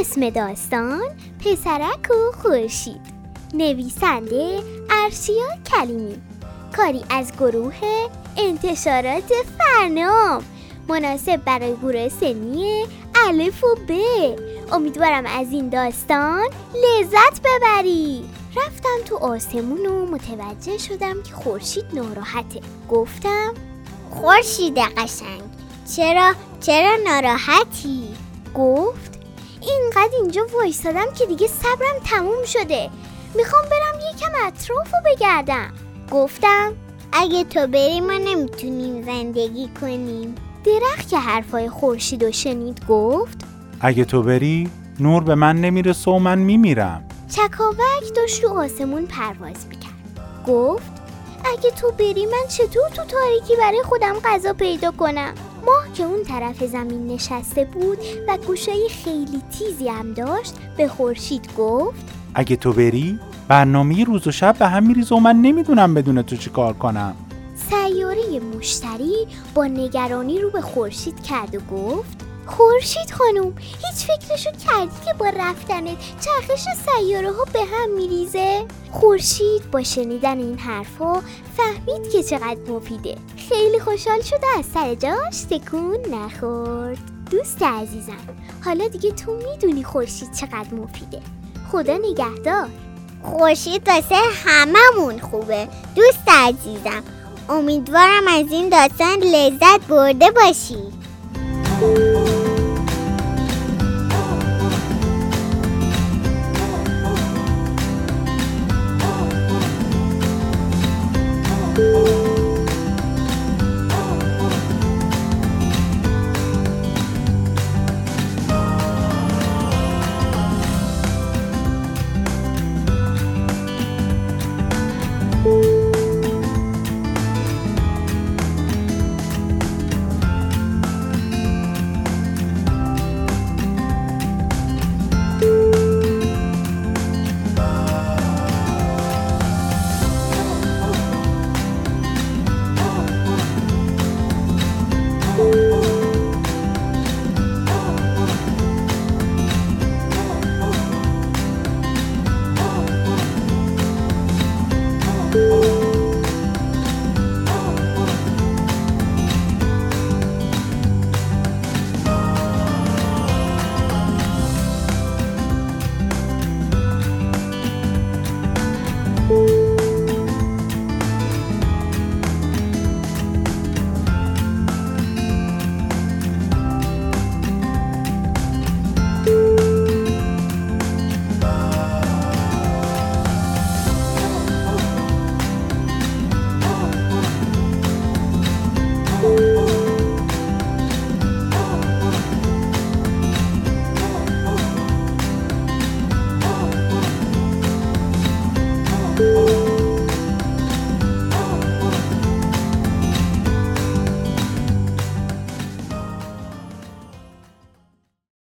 اسم داستان پسرک و خورشید. نویسنده ارشیا کلیمی. کاری از گروه انتشارات فرنام. مناسب برای گروه سنی الف و ب. امیدوارم از این داستان لذت ببری رفتم تو آسمون و متوجه شدم که خورشید ناراحته. گفتم خورشید قشنگ. چرا؟ چرا ناراحتی؟ گفت اینقدر اینجا وایستادم که دیگه صبرم تموم شده. می‌خوام برم یکم اطراف رو بگردم. گفتم اگه تو بری ما نمی‌تونیم زندگی کنیم. درخت که حرفای خورشید و شنید گفت اگه تو بری نور به من نمی‌رسه و من میمیرم. چکاوک داشت رو آسمون پرواز می‌کرد. گفت اگه تو بری من چطور تو تاریکی برای خودم غذا پیدا کنم؟ ماه که اون طرف زمین نشسته بود و گوشای خیلی تیزی هم داشت به خورشید گفت اگه تو بری برنامه روز و شب به هم میریزه و من نمی‌دونم بدون تو چی کار کنم سیاره مشتری با نگرانی رو به خورشید کرد و گفت خورشید خانم هیچ فکرشو کردی که با رفتنت چرخش سیاره ها به هم میریزه؟ خورشید با شنیدن این حرفا فهمید که چقدر مفیده. خیلی خوشحال شده از سر جاش تکون نخورد. دوست عزیزم حالا دیگه تو می‌دونی خورشید چقدر مفیده. خدا نگهدار. خورشید واسه هممون خوبه. دوست عزیزم امیدوارم از این داستان لذت برده باشی.